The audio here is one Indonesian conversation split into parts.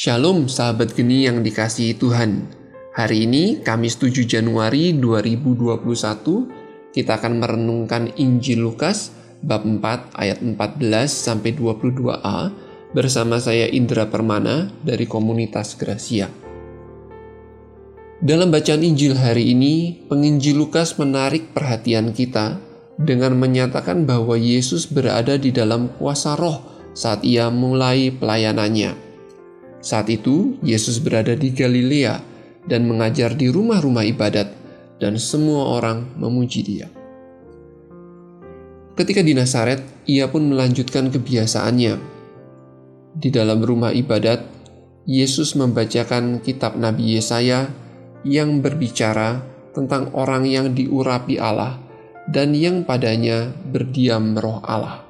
Shalom sahabat geni yang dikasihi Tuhan. Hari ini Kamis 7 Januari 2021 kita akan merenungkan Injil Lukas bab 4 ayat 14 sampai 22a bersama saya Indra Permana dari komunitas Gracia. Dalam bacaan Injil hari ini, penginjil Lukas menarik perhatian kita dengan menyatakan bahwa Yesus berada di dalam kuasa roh saat ia mulai pelayanannya. Saat itu, Yesus berada di Galilea dan mengajar di rumah-rumah ibadat, dan semua orang memuji Dia. Ketika di Nazaret, ia pun melanjutkan kebiasaannya. Di dalam rumah ibadat, Yesus membacakan kitab Nabi Yesaya yang berbicara tentang orang yang diurapi Allah dan yang padanya berdiam roh Allah.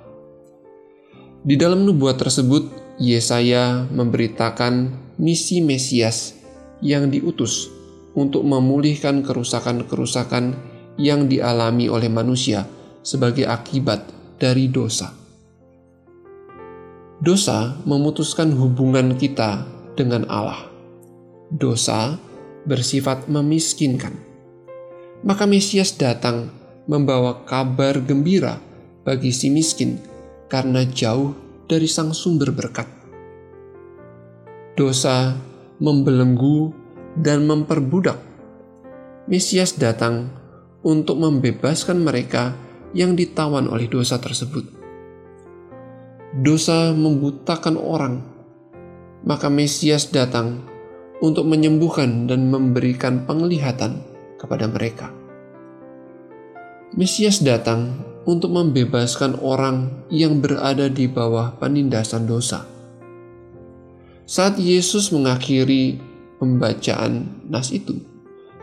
Di dalam nubuat tersebut, Yesaya memberitakan misi Mesias yang diutus untuk memulihkan kerusakan-kerusakan yang dialami oleh manusia sebagai akibat dari dosa. Dosa memutuskan hubungan kita dengan Allah. Dosa bersifat memiskinkan. Maka Mesias datang membawa kabar gembira bagi si miskin karena jauh dari sang sumber berkat. Dosa membelenggu dan memperbudak. Mesias datang untuk membebaskan mereka yang ditawan oleh dosa tersebut. Dosa membutakan orang, maka Mesias datang untuk menyembuhkan dan memberikan penglihatan kepada mereka. Mesias datang untuk membebaskan orang yang berada di bawah penindasan dosa. Saat Yesus mengakhiri pembacaan nas itu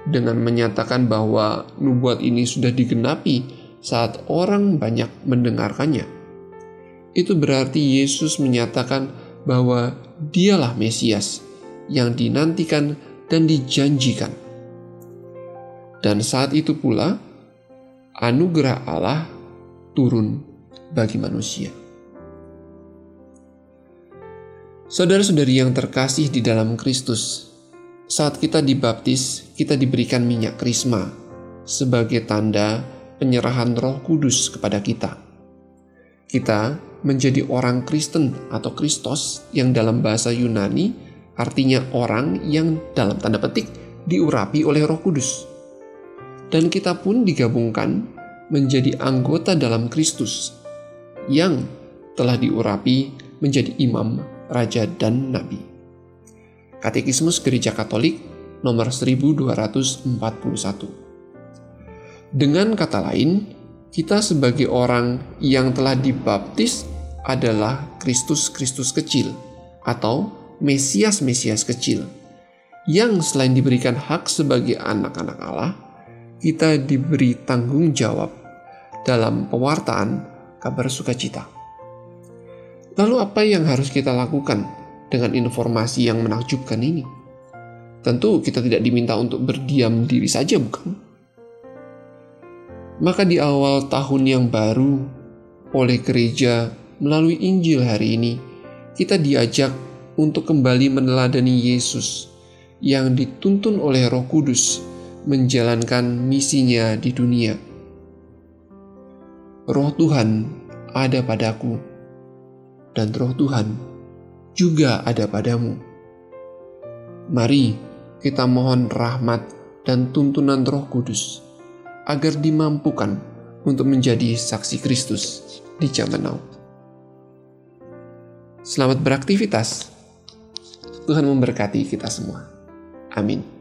dengan menyatakan bahwa nubuat ini sudah digenapi saat orang banyak mendengarkannya. Itu berarti Yesus menyatakan bahwa dialah Mesias yang dinantikan dan dijanjikan. Dan saat itu pula, anugerah Allah turun bagi manusia. Saudara-saudari yang terkasih di dalam Kristus, saat kita dibaptis, kita diberikan minyak krisma sebagai tanda penyerahan Roh Kudus kepada kita. Kita menjadi orang Kristen atau Kristos yang dalam bahasa Yunani artinya orang yang dalam tanda petik diurapi oleh Roh Kudus. Dan kita pun digabungkan menjadi anggota dalam Kristus yang telah diurapi menjadi imam, raja, dan nabi. Katekismus Gereja Katolik nomor 1241. Dengan kata lain, kita sebagai orang yang telah dibaptis adalah Kristus-Kristus kecil atau Mesias-Mesias kecil yang selain diberikan hak sebagai anak-anak Allah, kita diberi tanggung jawab dalam pewartaan kabar sukacita. Lalu apa yang harus kita lakukan dengan informasi yang menakjubkan ini? Tentu kita tidak diminta untuk berdiam diri saja, bukan? Maka di awal tahun yang baru, oleh gereja melalui Injil hari ini, kita diajak untuk kembali meneladani Yesus yang dituntun oleh Roh Kudus menjalankan misinya di dunia. Roh Tuhan ada padaku, dan Roh Tuhan juga ada padamu. Mari kita mohon rahmat dan tuntunan Roh Kudus agar dimampukan untuk menjadi saksi Kristus di zaman now. Selamat beraktivitas. Tuhan memberkati kita semua. Amin.